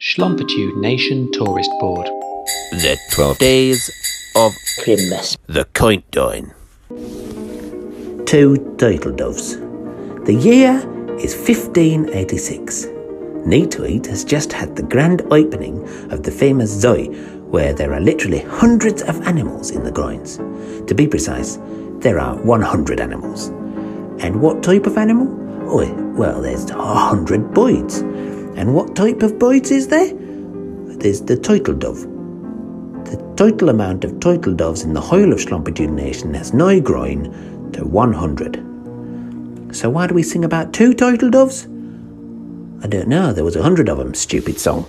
Schlumpitude Nation Tourist Board. The 12 days of Christmas. the countdown. Two turtle doves. The year is 1586. Neatweed has just had the grand opening of the famous zoo, where there are literally hundreds of animals in the grounds. To be precise, there are 100 animals. And what type of animal? Oh, well, there's hundred birds. And what type of birds is there? There's the turtle dove. The total amount of turtle doves in the whole of Schlumpitude Nation has now grown to 100. So why do we sing about two turtle doves? I don't know, there was a hundred of them, stupid song.